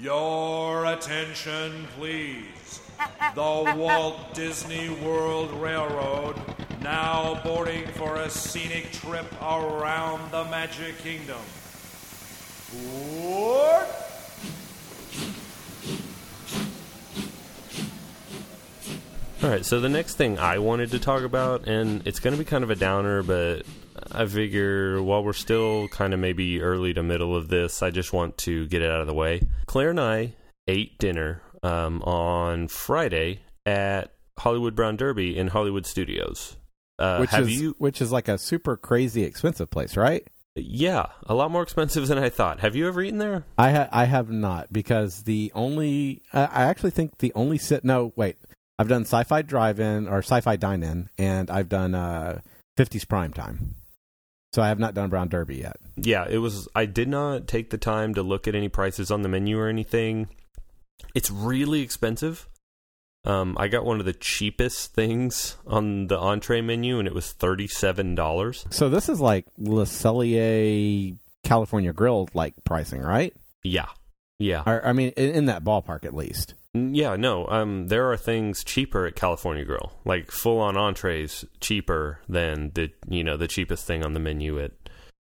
Your attention, please. The Walt Disney World Railroad now boarding for a scenic trip around the Magic Kingdom. Board! All right, so the next thing I wanted to talk about, and it's going to be kind of a downer, but I figure while we're still kind of maybe early to middle of this, I just want to get it out of the way. Claire and I ate dinner um, on Friday at Hollywood Brown Derby in Hollywood Studios. Uh, which have is you? which is like a super crazy expensive place, right? Yeah, a lot more expensive than I thought. Have you ever eaten there? I ha- I have not because the only I I actually think the only sit no wait I've done sci-fi drive-in or sci-fi dine-in and I've done uh 50s prime time. So I have not done Brown Derby yet. Yeah, it was. I did not take the time to look at any prices on the menu or anything. It's really expensive. Um, I got one of the cheapest things on the entree menu, and it was thirty-seven dollars. So this is like Le Cellier California Grill like pricing, right? Yeah, yeah, Or, I mean in, in that ballpark at least. Yeah. No, um, there are things cheaper at California Grill, like full-on entrees cheaper than the you know the cheapest thing on the menu at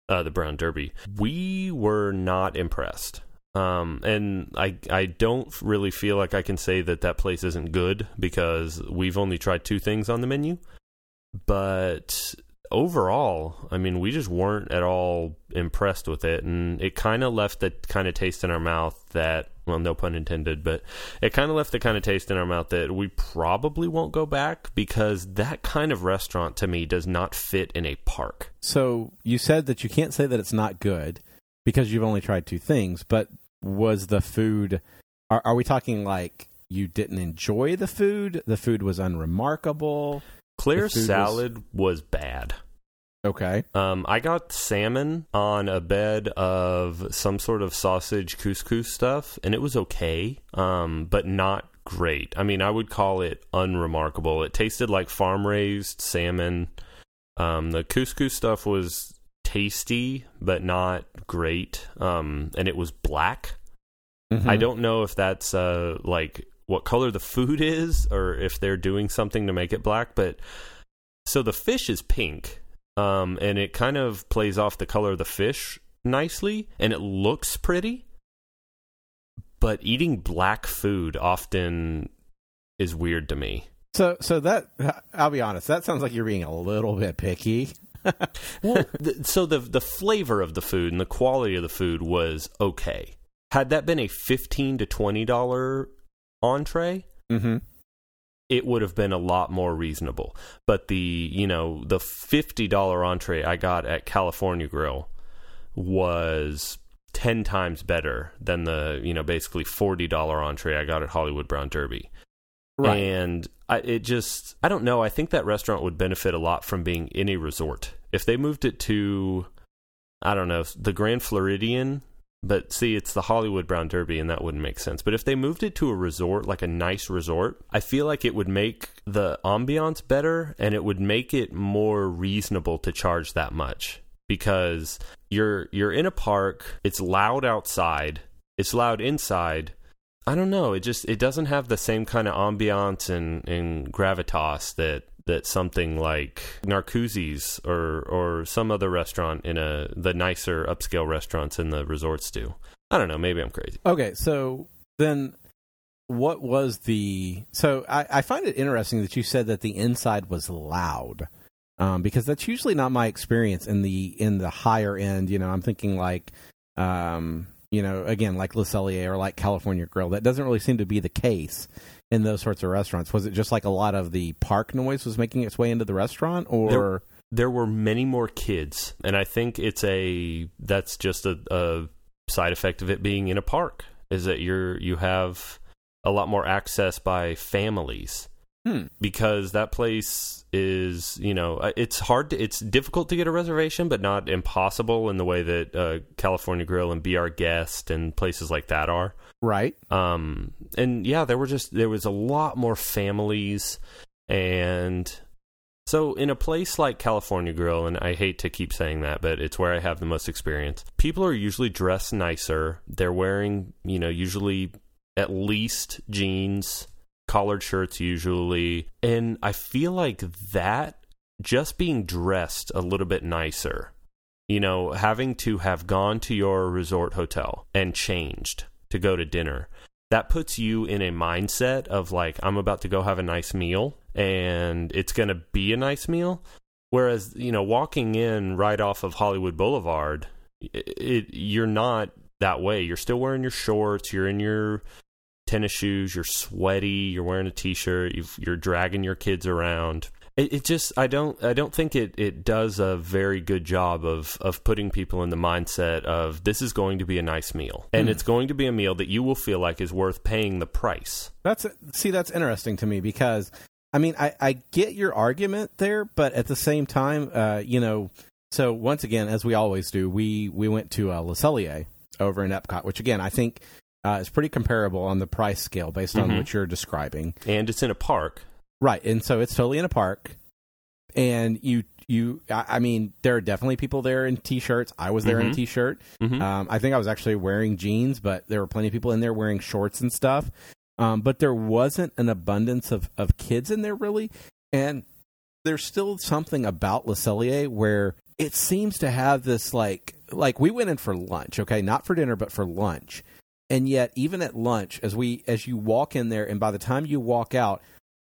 uh, the Brown Derby. We were not impressed. Um, and I I don't really feel like I can say that that place isn't good because we've only tried two things on the menu, but overall, I mean, we just weren't at all impressed with it, and it kind of left the kind of taste in our mouth that, well, no pun intended, but it kind of left the kind of taste in our mouth that we probably won't go back because that kind of restaurant to me does not fit in a park. So you said that you can't say that it's not good because you've only tried two things, but was the food are, are we talking like you didn't enjoy the food? The food was unremarkable. Claire's food was- salad was bad. Okay. Um, I got salmon on a bed of some sort of sausage couscous stuff, and it was okay, um, but not great. I mean, I would call it unremarkable. It tasted like farm raised salmon. Um, the couscous stuff was tasty, but not great. Um, and it was black. Mm-hmm. I don't know if that's uh, like what color the food is or if they're doing something to make it black, but so the fish is pink. Um, and it kind of plays off the color of the fish nicely and it looks pretty. But eating black food often is weird to me. So so that I'll be honest, that sounds like you're being a little bit picky. well, th- so the the flavor of the food and the quality of the food was okay. Had that been a fifteen to twenty dollar entree, Mm-hmm. It would have been a lot more reasonable. But the you know the fifty dollar entree I got at California Grill was ten times better than the you know basically forty dollar entree I got at Hollywood Brown Derby. Right. And I, it just, I don't know. I think that restaurant would benefit a lot from being in a resort. If they moved it to, I don't know, the Grand Floridian, but see, it's the Hollywood Brown Derby, and that wouldn't make sense. But if they moved it to a resort, like a nice resort, I feel like it would make the ambiance better and it would make it more reasonable to charge that much because you're you're in a park, it's loud outside, it's loud inside. I don't know. It just it doesn't have the same kind of ambiance and, and gravitas that that something like Narcoossee's or or some other restaurant in a the nicer upscale restaurants in the resorts do. I don't know. Maybe I'm crazy. Okay, so then what was the so I, I find it interesting that you said that the inside was loud. Um, because that's usually not my experience in the in the higher end, you know, I'm thinking like um, you know, again, like Le Cellier or like California Grill. That doesn't really seem to be the case in those sorts of restaurants. Was it just like a lot of the park noise was making its way into the restaurant or There- There were many more kids, and I think it's a that's just a, a side effect of it being in a park. Is that you're you have a lot more access by families Hmm. because that place is you know uh, it's hard to, it's difficult to get a reservation but not impossible in the way that uh, California Grill and Be Our Guest and places like that are right? um and yeah there were just there was a lot more families and So, in a place like California Grill, and I hate to keep saying that, but it's where I have the most experience, people are usually dressed nicer. They're wearing, you know, usually at least jeans, collared shirts, usually. And I feel like that, just being dressed a little bit nicer, you know, having to have gone to your resort hotel and changed to go to dinner. That puts you in a mindset of like I'm about to go have a nice meal and it's going to be a nice meal. Whereas you know walking in right off of Hollywood Boulevard it, it, you're not that way. You're still wearing your shorts you're in your tennis shoes you're sweaty you're wearing a t-shirt you're dragging your kids around it, it, just I don't I don't think it it does a very good job of of putting people in the mindset of this is going to be a nice meal and mm. it's going to be a meal that you will feel like is worth paying the price. That's see that's interesting to me because I mean I I get your argument there, but at the same time, uh, you know, so once again, as we always do, we we went to uh, Le Cellier over in Epcot, which again I think uh, is pretty comparable on the price scale based on mm-hmm. what you're describing, and it's in a park. Right, and so it's totally in a park, and you you I mean there are definitely people there in t-shirts. I was there mm-hmm. in a mm-hmm. t-shirt. Mm-hmm. Um, I think I was actually wearing jeans, but there were plenty of people in there wearing shorts and stuff. Um, but there wasn't an abundance of of kids in there really, and there's still something about Le Cellier where it seems to have this like like we went in for lunch, okay, not for dinner but for lunch. And yet even at lunch as we as you walk in there and by the time you walk out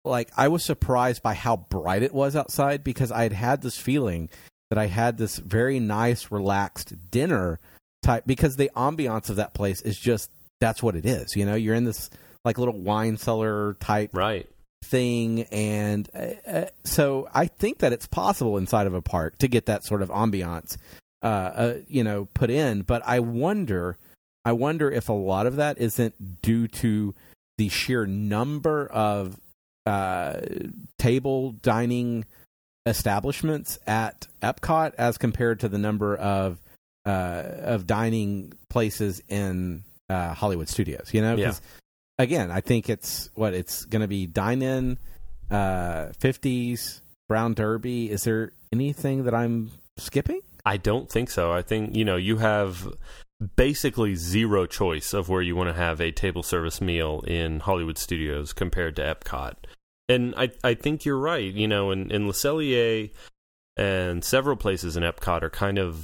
like I was surprised by how bright it was outside because I had had this feeling that I had this very nice, relaxed dinner type because the ambiance of that place is just that's what it is. You know, you're in this like little wine cellar type right thing, and uh, uh, so I think that it's possible inside of a park to get that sort of ambiance, uh, uh, you know, put in. But I wonder, I wonder if a lot of that isn't due to the sheer number of uh, table dining establishments at Epcot as compared to the number of uh, of dining places in uh, Hollywood Studios. You know, yeah. again, I think it's what it's going to be dine in, uh, fifties, Brown Derby. Is there anything that I'm skipping? I don't think so. I think you know you have basically zero choice of where you want to have a table service meal in Hollywood Studios compared to Epcot and I I think you're right. You know, in in Le Cellier and several places in Epcot are kind of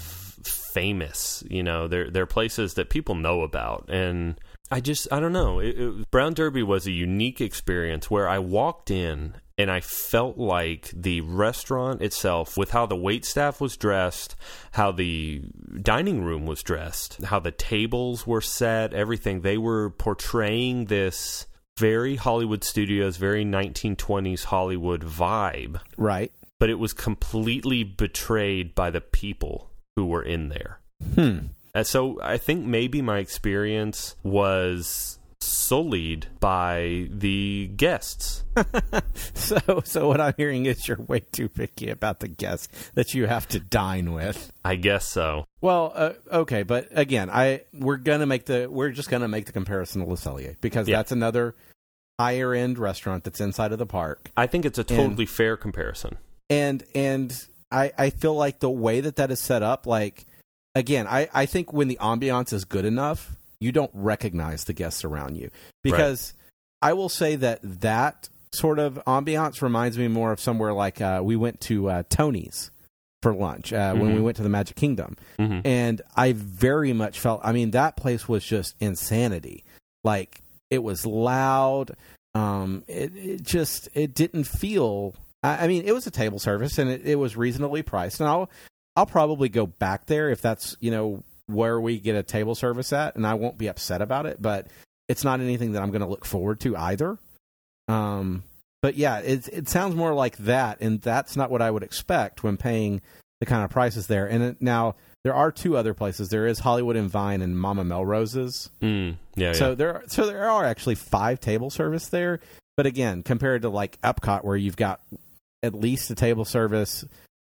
famous. You know, they're they're places that people know about, and I just I don't know. It, it, Brown Derby was a unique experience where I walked in and I felt like the restaurant itself, with how the wait staff was dressed, how the dining room was dressed, how the tables were set, everything, they were portraying this very Hollywood studios, very 1920s Hollywood vibe. Right. But it was completely betrayed by the people who were in there. Hmm. And so I think maybe my experience was sullied by the guests. so, so what I'm hearing is you're way too picky about the guests that you have to dine with. I guess so. Well, uh, okay, but again, I we're gonna make the we're just gonna make the comparison to Le Cellier because yeah. that's another higher end restaurant that's inside of the park. I think it's a totally and, fair comparison. And and I I feel like the way that that is set up, like again, I I think when the ambiance is good enough you don't recognize the guests around you because right. I will say that that sort of ambiance reminds me more of somewhere like uh, we went to uh, Tony's for lunch uh, mm-hmm. when we mm-hmm. went to the Magic Kingdom, mm-hmm. and I very much felt. I mean, that place was just insanity. Like it was loud. Um, it, it just it didn't feel. I, I, mean, it was a table service and it, it was reasonably priced. And I'll I'll probably go back there if that's you know where we get a table service at, and I won't be upset about it. But it's not anything that I'm going to look forward to either. Um, but yeah, it it sounds more like that, and that's not what I would expect when paying the kind of prices there. And it, now there are two other places. There is Hollywood and Vine and Mama Melrose's. Mm, yeah. So yeah. there, so there are actually five table service there. But again, compared to like Epcot, where you've got at least a table service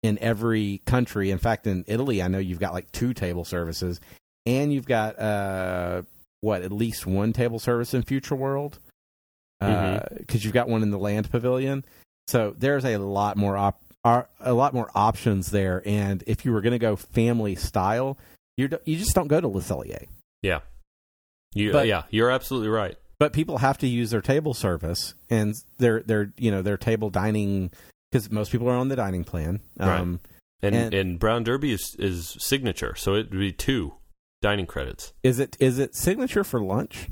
in every country. In fact, in Italy, I know you've got like two table services, and you've got uh, what at least one table service in Future World because uh, mm-hmm. you've got one in the Land Pavilion. So there's a lot more op- are a lot more options there. And if you were going to go family style, you you just don't go to Le Cellier. Yeah. You, But- yeah, you're absolutely right. But people have to use their table service and their their you know their table dining because most people are on the dining plan. Um, And, And- and Brown Derby is is signature, so it would be two dining credits. Is it is it signature for lunch?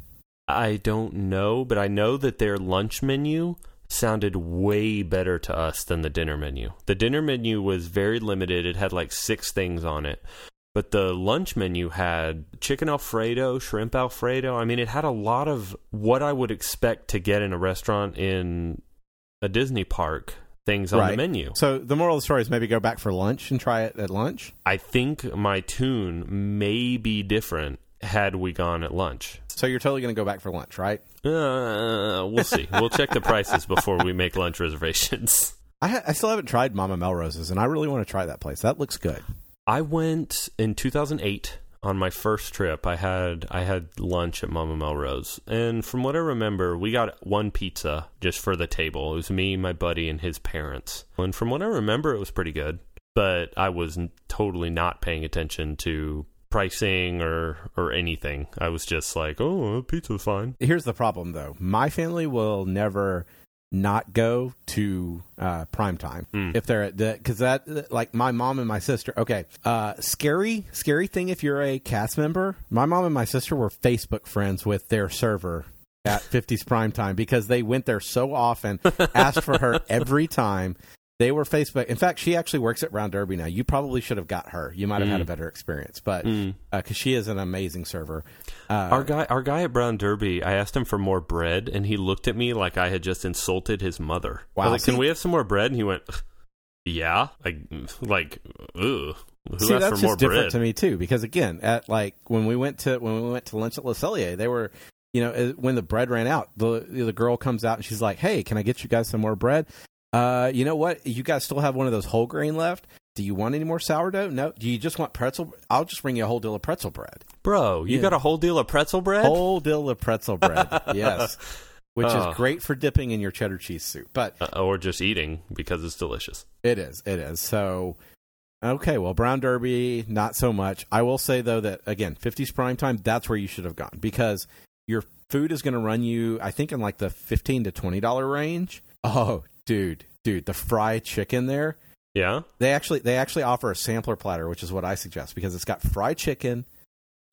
I don't know, but I know that their lunch menu sounded way better to us than the dinner menu. The dinner menu was very limited. It had like six things on it. But the lunch menu had chicken alfredo, shrimp alfredo. I mean, it had a lot of what I would expect to get in a restaurant in a Disney park things on the menu. So the moral of the story is maybe go back for lunch and try it at lunch. I think my tune may be different had we gone at lunch. So you're totally going to go back for lunch, right? Uh, we'll see. we'll check the prices before we make lunch reservations. I, ha- I still haven't tried Mama Melrose's, and I really want to try that place. That looks good. I went in 2008 on my first trip. I had I had lunch at Mama Melrose, and from what I remember, we got one pizza just for the table. It was me, my buddy, and his parents. And from what I remember, it was pretty good. But I was totally not paying attention to pricing or or anything. I was just like, "Oh, pizza's fine." Here's the problem, though. My family will never not go to uh, prime time Mm. if they're at the because that like my mom and my sister. Okay, uh, scary, scary thing if you're a cast member. My mom and my sister were Facebook friends with their server at 50s prime time because they went there so often, asked for her every time. They were Facebook. In fact, she actually works at Brown Derby now. You probably should have got her. You might have had a Mm. better experience, but Mm. because she is an amazing server. Uh, Our guy, our guy at Brown Derby, I asked him for more bread, and he looked at me like I had just insulted his mother. I Wow, was like, see- "Can we have some more bread?" And he went, "Yeah." Like, like, ugh. Who See, asked that's for more just different bread? to me too. Because again, at like when we went to when we went to lunch at Le Cellier, they were, you know, uh, when the bread ran out, the the girl comes out and she's like, "Hey, can I get you guys some more bread? Uh, you know what? You guys still have one of those whole grain left. Do you want any more sourdough? No. Do you just want pretzel? I'll just bring you a whole deal of pretzel bread. Bro, you Yeah. got a whole deal of pretzel bread? Whole deal of pretzel bread. yes, which Oh. is great for dipping in your cheddar cheese soup. But Uh, or just eating because it's delicious. It is. It is. So, okay. Well, Brown Derby, not so much. I will say though that again, 50s prime time. That's where you should have gone because your food is going to run you. I think in like the 15 to 20 dollar range. Oh, dude, dude, the fried chicken there. Yeah. They actually they actually offer a sampler platter, which is what I suggest because it's got fried chicken,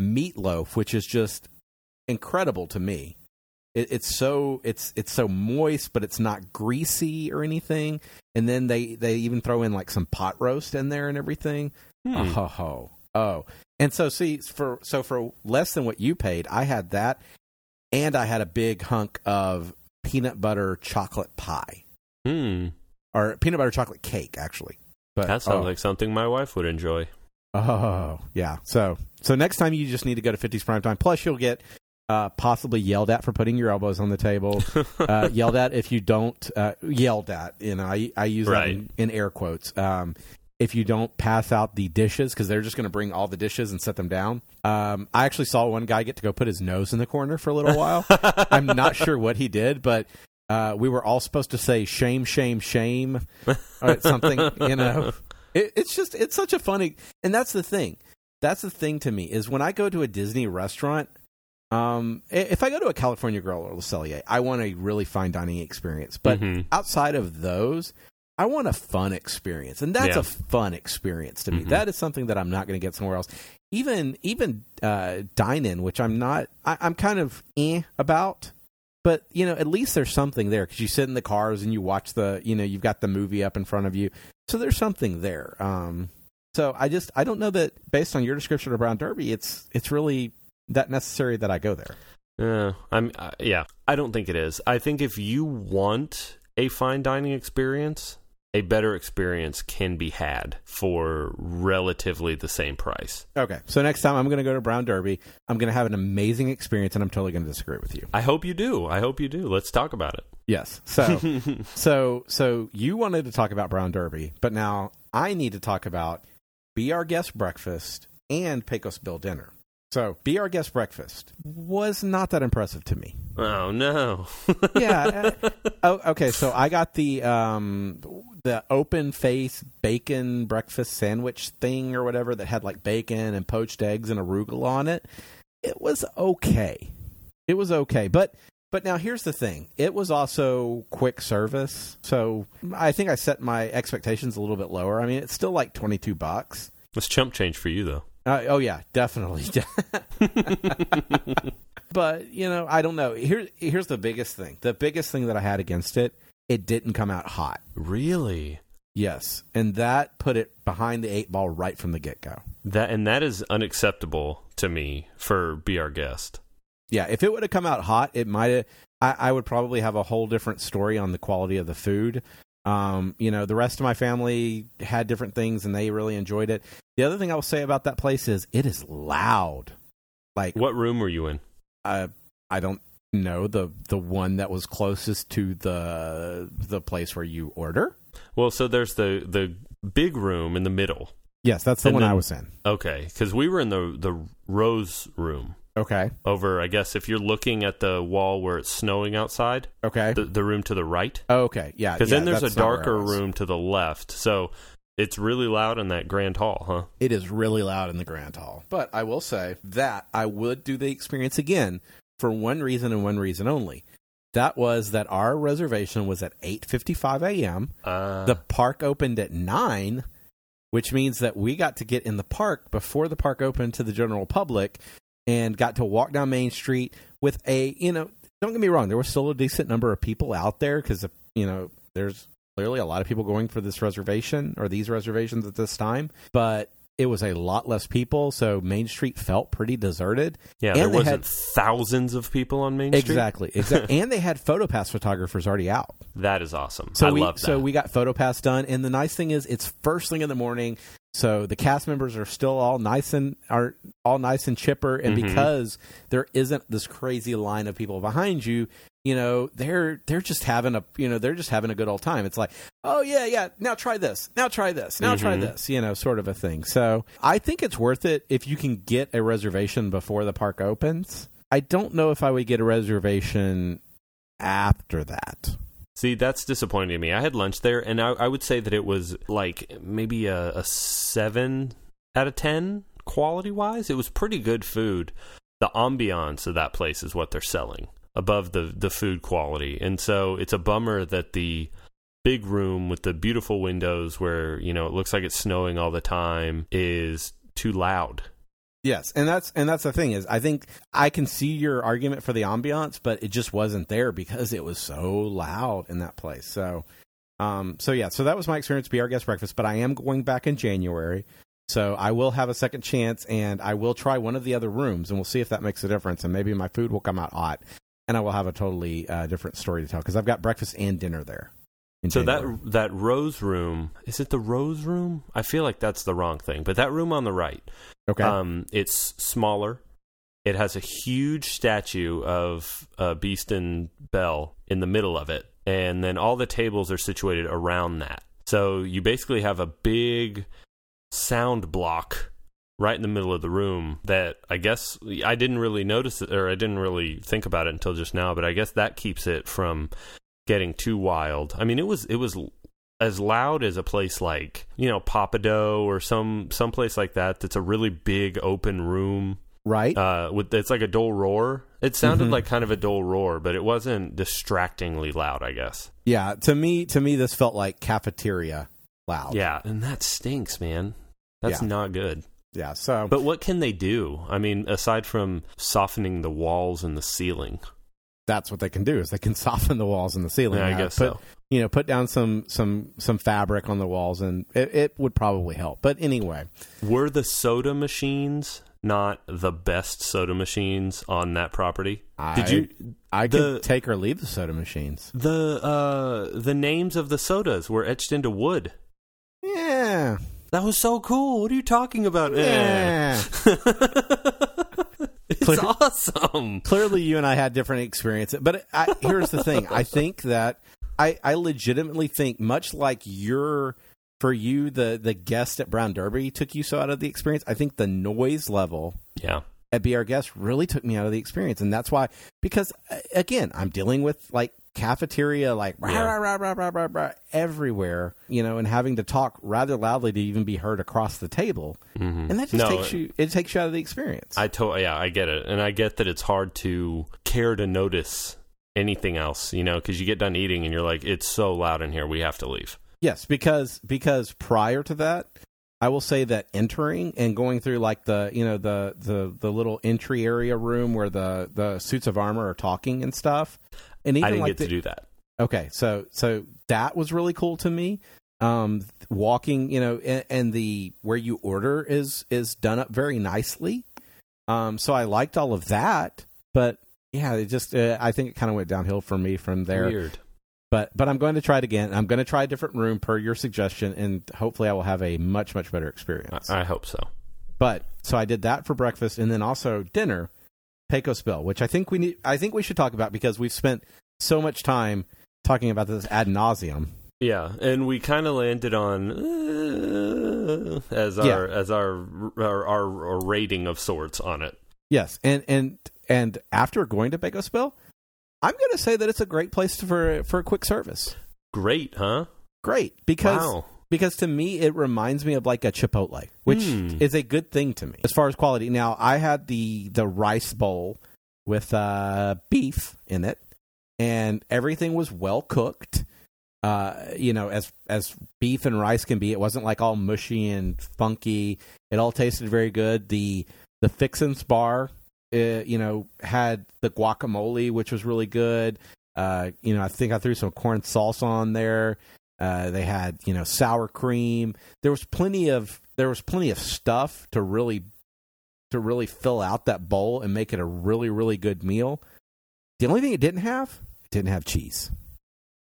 meatloaf, which is just incredible to me. It, it's so it's it's so moist, but it's not greasy or anything. And then they they even throw in like some pot roast in there and everything. Hmm. Oh, oh, oh. And so see for so for less than what you paid, I had that, and I had a big hunk of peanut butter chocolate pie Hmm. or peanut butter chocolate cake actually. But That sounds oh. like something my wife would enjoy. Oh, yeah. So, so next time you just need to go to 50s prime time. Plus, you'll get uh, possibly yelled at for putting your elbows on the table. uh, yelled at if you don't. Uh, yelled at. You know, I I use that in, in air quotes. Um, if you don't pass out the dishes, because they're just going to bring all the dishes and set them down. Um, I actually saw one guy get to go put his nose in the corner for a little while. I'm not sure what he did, but uh, we were all supposed to say shame, shame, shame, or something. You know, it, it's just it's such a funny, and that's the thing. That's the thing to me is when I go to a Disney restaurant. Um, if I go to a California Grill or Le Cellier, I want a really fine dining experience. But Mhm. outside of those, I want a fun experience, and that's Yeah. a fun experience to me. Mhm. That is something that I'm not going to get somewhere else. Even even uh, dine in, which I'm not. I, I'm kind of eh about. But you know, at least there's something there because you sit in the cars and you watch the. You know, you've got the movie up in front of you, so there's something there. Um, so I just I don't know that based on your description of Brown Derby, it's it's really that necessary that I go there. Yeah, I'm. Uh, yeah, I don't think it is. I think if you want a fine dining experience, a better experience can be had for relatively the same price. Okay, so next time I'm going to go to Brown Derby, I'm going to have an amazing experience, and I'm totally going to disagree with you. I hope you do. I hope you do. Let's talk about it. Yes. So so so you wanted to talk about Brown Derby, but now I need to talk about Be Our Guest Breakfast and Pecos Bill Dinner. So, be our guest breakfast was not that impressive to me. Oh no. yeah. uh, oh, okay. So I got the um the open face bacon breakfast sandwich thing or whatever that had like bacon and poached eggs and arugula on it. It was okay. It was okay, but but now here's the thing. It was also quick service, so I think I set my expectations a little bit lower. I mean, it's still like twenty two bucks. It's chump change for you though. Uh, oh yeah, definitely. but you know, I don't know. Here, here's the biggest thing. The biggest thing that I had against it, it didn't come out hot. Really? Yes, and that put it behind the eight ball right from the get go. That and that is unacceptable to me for be our guest. Yeah, if it would have come out hot, it might have. I, I would probably have a whole different story on the quality of the food. Um, you know, the rest of my family had different things and they really enjoyed it. The other thing I will say about that place is it is loud. Like What room were you in? uh, I don't know the the one that was closest to the the place where you order. Well, so there's the the big room in the middle. Yes, that's the And one I was in. Okay, because we were in the the rose room Okay. over. I guess if you're looking at the wall where it's snowing outside, Okay. the the room to the right. okay. Yeah. Because yeah, then there's a that's not where I darker room to the left. So it's really loud in that grand hall, huh? It is really loud in the grand hall. But I will say that I would do the experience again for one reason and one reason only. That was that our reservation was at 8:55 a.m. Uh, The park opened at 9, which means that we got to get in the park before the park opened to the general public and got to walk down Main Street with a, you know, don't get me wrong, there was still a decent number of people out there cuz you know, there's clearly a lot of people going for this reservation or these reservations at this time, but it was a lot less people, so Main Street felt pretty deserted. yeah, and there they wasn't had- thousands of people on Main Street. Exactly, exactly. and they had photopass photographers already out. That is awesome. So I we love that. so we got PhotoPass done, and the nice thing is it's first thing in the morning, so the cast members are still all nice and are all nice and chipper, and Mhm. because there isn't this crazy line of people behind you, you know they're they're just having a you know they're just having a good old time. It's like oh yeah yeah now try this now try this now try Mhm. this you know sort of a thing. So I think it's worth it if you can get a reservation before the park opens. I don't know if I would get a reservation after that. See, that's disappointing to me. I had lunch there, and I, I would say that it was like maybe a, a seven out of ten quality wise. It was pretty good food. The ambiance of that place is what they're selling above the the food quality, and so it's a bummer that the big room with the beautiful windows, where you know it looks like it's snowing all the time, is too loud. Yes, and that's and that's the thing is I think I can see your argument for the ambiance, but it just wasn't there because it was so loud in that place. So, um, so yeah, so that was my experience. Be our guest breakfast, but I am going back in January, so I will have a second chance, and I will try one of the other rooms, and we'll see if that makes a difference, and maybe my food will come out hot, and I will have a totally uh, different story to tell because I've got breakfast and dinner there. So January. that that rose room is it the rose room? I feel like that's the wrong thing, but that room on the right. okay, Um, it's smaller. It has a huge statue of uh, Beast and Belle in the middle of it, and then all the tables are situated around that. So you basically have a big sound block right in the middle of the room that I guess I didn't really notice it or I didn't really think about it until just now, but I guess that keeps it from getting too wild. I mean, it was it was as loud as a place like you know Papado or some some place like that. That's a really big open room. right, Uh, with it's like a dull roar. It sounded Mhm. like kind of a dull roar, but it wasn't distractingly loud. I guess. yeah. To me, to me, this felt like cafeteria loud. Yeah, and that stinks, man. That's Yeah. not good. yeah. So, But what can they do? I mean, aside from softening the walls and the ceiling, that's what they can do is they can soften the walls and the ceiling. yeah, I guess put, so. You know, put down some some some fabric on the walls, and it, it would probably help. But anyway, Were the soda machines not the best soda machines on that property? Did you I the- could take or leave the soda machines. the uh the names of the sodas were etched into wood? Yeah, That was so cool. What are you talking about? Eh. it's Clear- awesome. Clearly, you and I had different experiences. But I, here's the thing: I think that I, I legitimately think, much like your for you, the the guest at Brown Derby took you so out of the experience. I think the noise level Yeah. at Be Our Guest really took me out of the experience, and that's why because uh, again, I'm dealing with like cafeteria like rah, Yeah. rah, rah, rah, rah, rah, rah, everywhere, you know, and having to talk rather loudly to even be heard across the table, Mhm. and that just No, takes you it takes you out of the experience. I to yeah, I get it, and I get that it's hard to care to notice anything else, you know, because you get done eating and you're like, it's so loud in here, we have to leave. Yes, because because prior to that, I will say that entering and going through like the you know the the the little entry area room where the the suits of armor are talking and stuff, and even I didn't like get the, to do that. okay, so so that was really cool to me. Um, walking, you know, and, and the where you order is is done up very nicely. Um, so I liked all of that, but yeah, it just uh, I think it kind of went downhill for me from there Weird. but but I'm going to try it again. I'm going to try a different room per your suggestion, and hopefully I will have a much much better experience. I, I hope so. but so I did that for breakfast, and then also dinner, Pecos Bill, which I think we need. I think we should talk about because we've spent so much time talking about this ad nauseum. Yeah, and we kind of landed on uh, as our Yeah. as our, our our our rating of sorts on it. Yes, and and and after going to Pecos Bill, I'm going to say that it's a great place for for a quick service. Great, huh? Great because wow. Because to me it reminds me of like a Chipotle, which Hmm. is a good thing to me as far as quality. Now I had the the rice bowl with uh, beef in it, and everything was well cooked. Uh, you know, as as beef and rice can be, it wasn't like all mushy and funky. It all tasted very good. The the fixins bar, uh, you know, had the guacamole, which was really good. Uh, you know, I think I threw some corn salsa on there. Uh, they had you know sour cream. There was plenty of there was plenty of stuff to really to really fill out that bowl and make it a really really good meal. The only thing it didn't have, it didn't have cheese.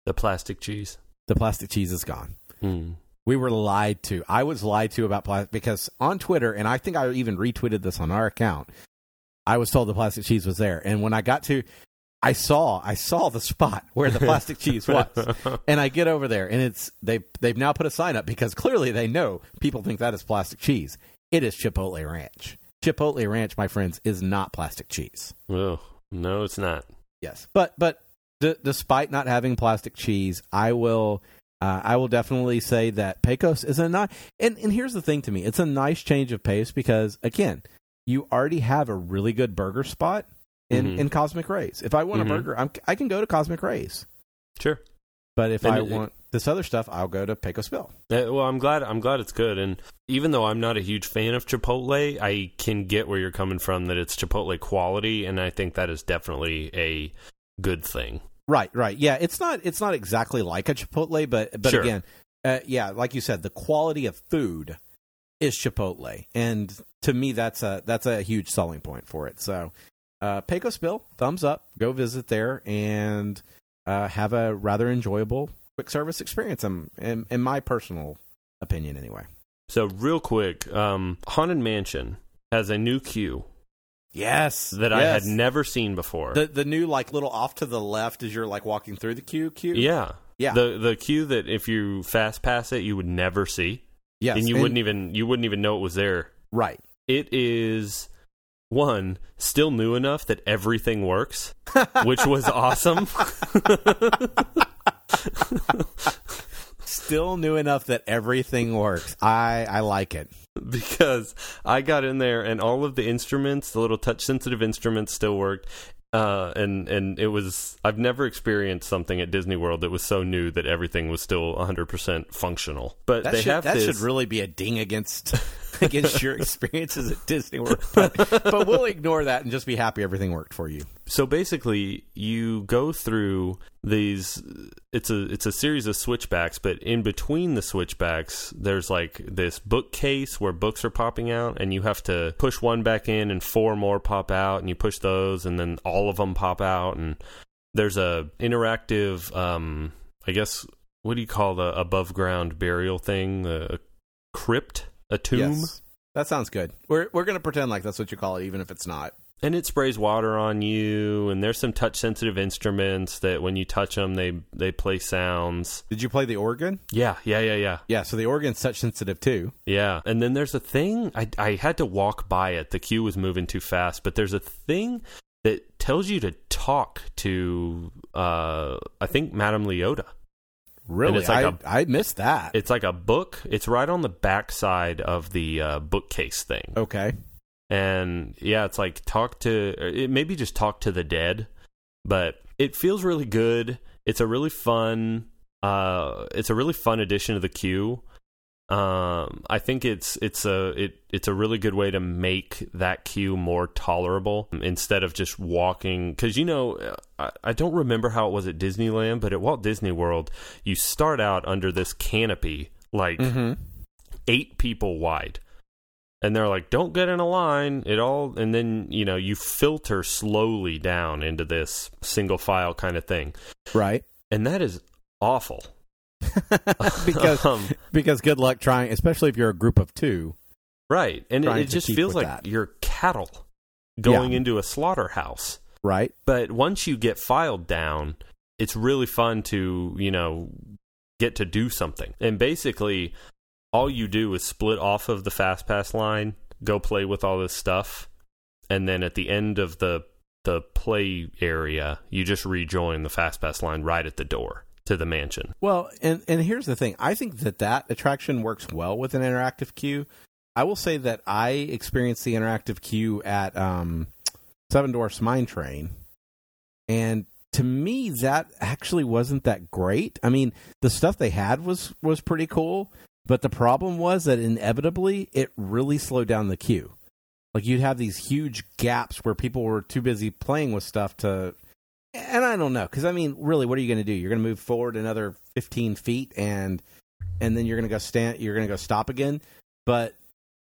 The plastic cheese. The plastic cheese is gone. Hmm. We were lied to. I was lied to about plastic because on Twitter, and I think I even retweeted this on our account. I was told the plastic cheese was there, and when I got to, I saw I saw the spot where the plastic cheese was, and I get over there, and it's they they've now put a sign up because clearly they know people think that is plastic cheese. It is Chipotle Ranch. Chipotle Ranch, my friends, is not plastic cheese. Oh, no, it's not. Yes, but but d- despite not having plastic cheese, I will uh, I will definitely say that Pecos is a nice. And and here's the thing to me, it's a nice change of pace because again, you already have a really good burger spot in Mhm. in Cosmic Rays. If I want Mhm. a burger, I'm, I can go to Cosmic Rays. Sure. But if And I it- want this other stuff, I'll go to Pecos Bill. Uh, well, I'm glad. I'm glad it's good. And even though I'm not a huge fan of Chipotle, I can get where you're coming from. That it's Chipotle quality, and I think that is definitely a good thing. Right, right. Yeah, it's not it's not exactly like a Chipotle, but but Sure. again, uh, yeah, like you said, the quality of food is Chipotle, and to me, that's a that's a huge selling point for it. So, uh, Pecos Bill, thumbs up. Go visit there and uh, have a rather enjoyable quick service experience. In, in, in my personal opinion, anyway. So, real quick, um, Haunted Mansion has a new queue Yes, that I had never seen before. the the new like little off to the left as you're like walking through the queue. Queue. yeah, Yeah. The the queue that if you fast pass it, you would never see, yes, and you wouldn't even you wouldn't even know it was there. right. It is one still new enough that everything works, which was awesome. Still new enough that everything works. I I like it. because I got in there and all of the instruments, the little touch sensitive instruments still worked. Uh, and and it was I've never experienced something at Disney World that was so new that everything was still 100% functional. But That they should have that this should really be a ding against against your experiences at Disney World. But, but we'll ignore that and just be happy everything worked for you. so basically you go through these it's a it's a series of switchbacks but in between the switchbacks there's like this bookcase where books are popping out and you have to push one back in and four more pop out and you push those and then all of them pop out and there's a interactive um i guess what do you call the above ground burial thing The crypt a tomb Yes. That sounds good. We're we're gonna pretend like that's what you call it, even if it's not. and it sprays water on you and there's some touch sensitive instruments that when you touch them they they play sounds Did you play the organ? yeah yeah yeah yeah Yeah, so the organ's touch sensitive too. yeah and then there's a thing i i had to walk by it the queue was moving too fast but there's a thing that tells you to talk to uh i think madame leota Really? it's like I, a- I missed that. it's like a book it's right on the back side of the uh, bookcase thing okay. and yeah, it's like talk to it maybe just talk to the dead, but it feels really good. It's a really fun uh it's a really fun addition to the queue. Um I think it's it's a it it's a really good way to make that queue more tolerable instead of just walking cuz you know I, I don't remember how it was at Disneyland, but at Walt Disney World, you start out under this canopy like Mm-hmm. eight people wide. And they're like, don't get in a line. It all, and then, you know, you filter slowly down into this single file kind of thing. Right. And that is awful. because Um, because good luck trying, especially if you're a group of two. right. And it, it just feels like that. you're cattle going Yeah. into a slaughterhouse. Right. But once you get filed down, it's really fun to, you know, get to do something. And basically, all you do is split off of the fast pass line, go play with all this stuff, and then at the end of the the play area, you just rejoin the fast pass line right at the door to the mansion. Well, and and here's the thing. I think that that attraction works well with an interactive queue. I will say that I experienced the interactive queue at um, Seven Dwarfs Mine Train, and to me, that actually wasn't that great. I mean, the stuff they had was was pretty cool, but the problem was that inevitably it really slowed down the queue. Like you'd have these huge gaps where people were too busy playing with stuff to and I don't know because I mean, really, what are you going to do? You're going to move forward another 15 feet, and and then you're going to go stand. You're going to go stop again. But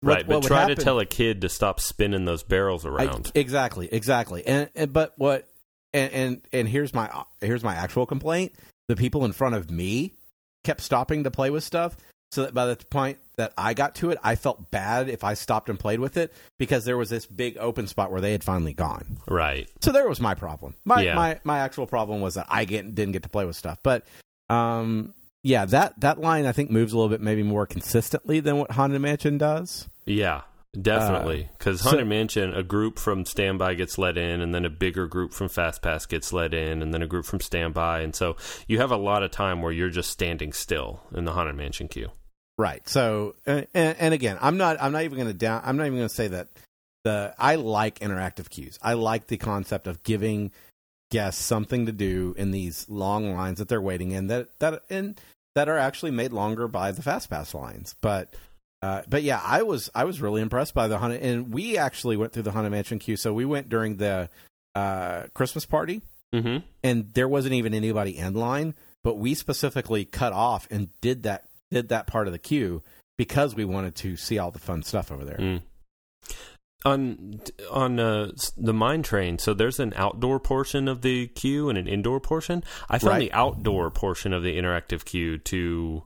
what- right, but try happen- to tell a kid to stop spinning those barrels I- around. exactly, exactly. And, and but what? And, and and here's my here's my actual complaint. The people in front of me kept stopping to play with stuff. So that by the point that I got to it, I felt bad if I stopped and played with it because there was this big open spot where they had finally gone. right. So there was my problem. My Yeah. my my actual problem was that I get, didn't get to play with stuff. But um yeah, that that line I think moves a little bit maybe more consistently than what Haunted Mansion does. Yeah, definitely. Because Uh, so- Haunted Mansion, a group from Standby gets let in, and then a bigger group from Fast Pass gets let in, and then a group from Standby, and so you have a lot of time where you're just standing still in the Haunted Mansion queue. Right. So and, and and again, I'm not I'm not even going to down I'm not even going to say that the I like interactive queues. I like the concept of giving guests something to do in these long lines that they're waiting in that that and that are actually made longer by the fast pass lines. But uh, but yeah, I was I was really impressed by the haunted, and we actually went through the haunted mansion queue. So we went during the uh, Christmas party, Mm-hmm. and there wasn't even anybody in line. But we specifically cut off and did that did that part of the queue because we wanted to see all the fun stuff over there. Mm. On on uh, the mine train, so there's an outdoor portion of the queue and an indoor portion. I found Right. the outdoor portion of the interactive queue to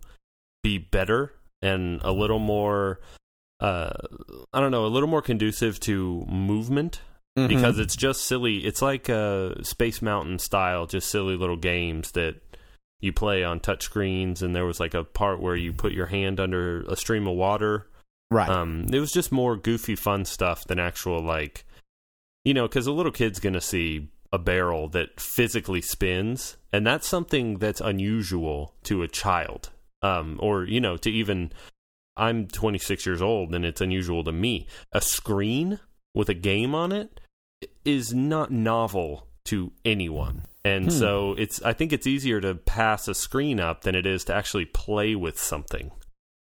be better and a little more, uh, I don't know, a little more conducive to movement Mhm. because it's just silly. It's like a Space Mountain style, just silly little games that you play on touch screens. And there was like a part where you put your hand under a stream of water right, um, it was just more goofy, fun stuff than actual like, you know, because a little kid's gonna see a barrel that physically spins, and that's something that's unusual to a child, um, or you know, to even. I'm 26 years old, and it's unusual to me. A screen with a game on it is not novel to anyone. And Hmm. so it's I think it's easier to pass a screen up than it is to actually play with something.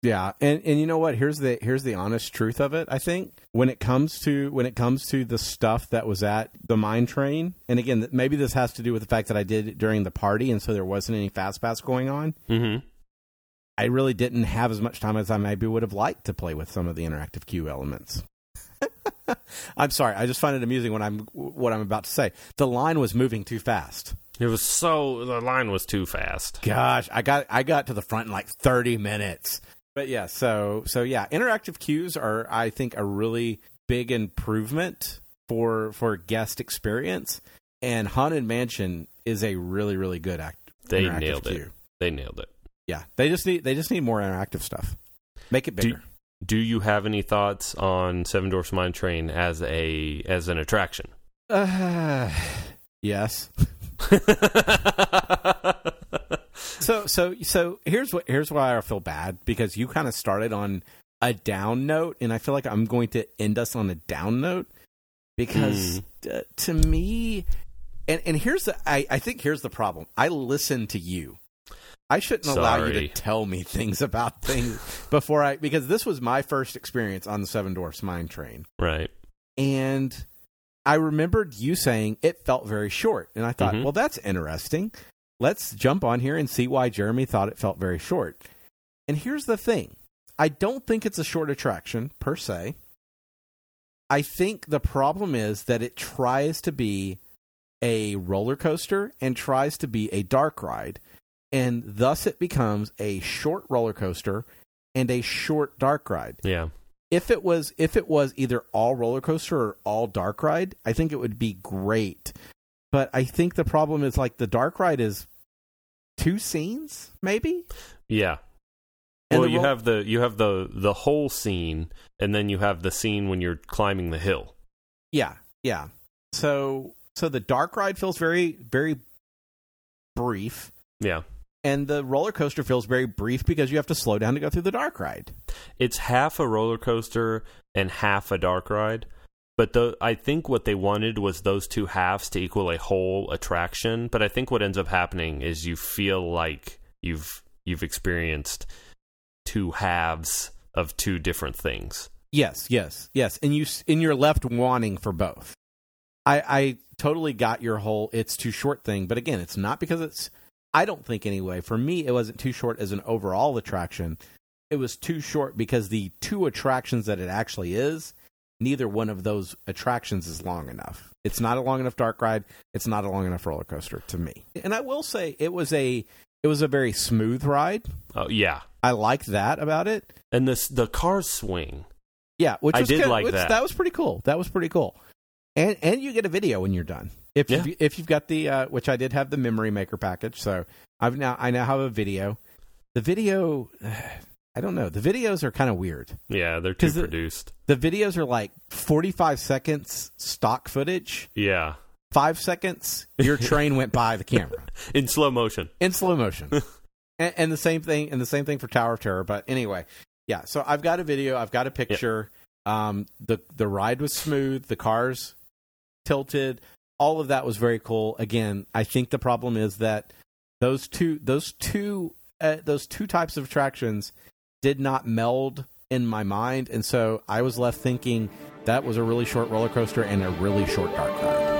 Yeah, and and you know what? Here's the here's the honest truth of it. I think when it comes to when it comes to the stuff that was at the mine train, and again, maybe this has to do with the fact that I did it during the party, and so there wasn't any fast pass going on. Mm-hmm. I really didn't have as much time as I maybe would have liked to play with some of the interactive queue elements. I'm sorry, I just find it amusing when I'm what I'm about to say. The line was moving too fast. It was so the line was too fast. Gosh, I got I got to the front in like 30 minutes. But yeah, so so yeah, interactive queues are I think a really big improvement for for guest experience. And Haunted Mansion is a really really good act. They nailed it. They nailed it. Yeah, they just need they just need more interactive stuff. Make it bigger. Do you have any thoughts on Seven Dwarfs Mine Train as a as an attraction? Uh, yes. So so so here's what here's why I feel bad because you kind of started on a down note and I feel like I'm going to end us on a down note because uh, to me and and here's the I I think here's the problem. I listen to you. I shouldn't allow you to tell me things about things before I because this was my first experience on the Seven Dwarfs Mine Train right. and I remembered you saying it felt very short, and I thought, Mhm. well, that's interesting. Let's jump on here and see why Jeremy thought it felt very short. And here's the thing: I don't think it's a short attraction per se. I think the problem is that it tries to be a roller coaster and tries to be a dark ride, and thus it becomes a short roller coaster and a short dark ride Yeah. if it was if it was either all roller coaster or all dark ride, I think it would be great. But I think the problem is like the dark ride is two scenes, maybe. Yeah. And well, you have the you have the the whole scene, and then you have the scene when you're climbing the hill. yeah, yeah. So so the dark ride feels very very brief, Yeah. And the roller coaster feels very brief because you have to slow down to go through the dark ride. It's half a roller coaster and half a dark ride. But the, I think what they wanted was those two halves to equal a whole attraction. But I think what ends up happening is you feel like you've you've experienced two halves of two different things. Yes, yes, yes. And you and you're left wanting for both. I I totally got your whole it's too short thing, but again, it's not because it's I don't think anyway. For me, it wasn't too short as an overall attraction. It was too short because the two attractions that it actually is, neither one of those attractions is long enough. It's not a long enough dark ride. It's not a long enough roller coaster to me. And I will say it was a it was a very smooth ride. Oh yeah, I like that about it. and this the cars swing. Yeah, which I was did good- like which- that. That was pretty cool. That was pretty cool. And and you get a video when you're done. If Yeah. you, if you've got the uh, which I did have the memory maker package, so I've now I now have a video. The video, I don't know. The videos are kind of weird. Yeah, they're too produced. The videos are like 45 seconds stock footage. Yeah, Five seconds, your train went by the camera in slow motion. in slow motion. and, and the same thing, and the same thing for Tower of Terror. But anyway, yeah. So I've got a video. I've got a picture. Um, the the ride was smooth. The cars tilted. All of that was very cool. Again, I think the problem is that those two those two uh, those two types of attractions did not meld in my mind, and so I was left thinking that was a really short roller coaster and a really short dark ride.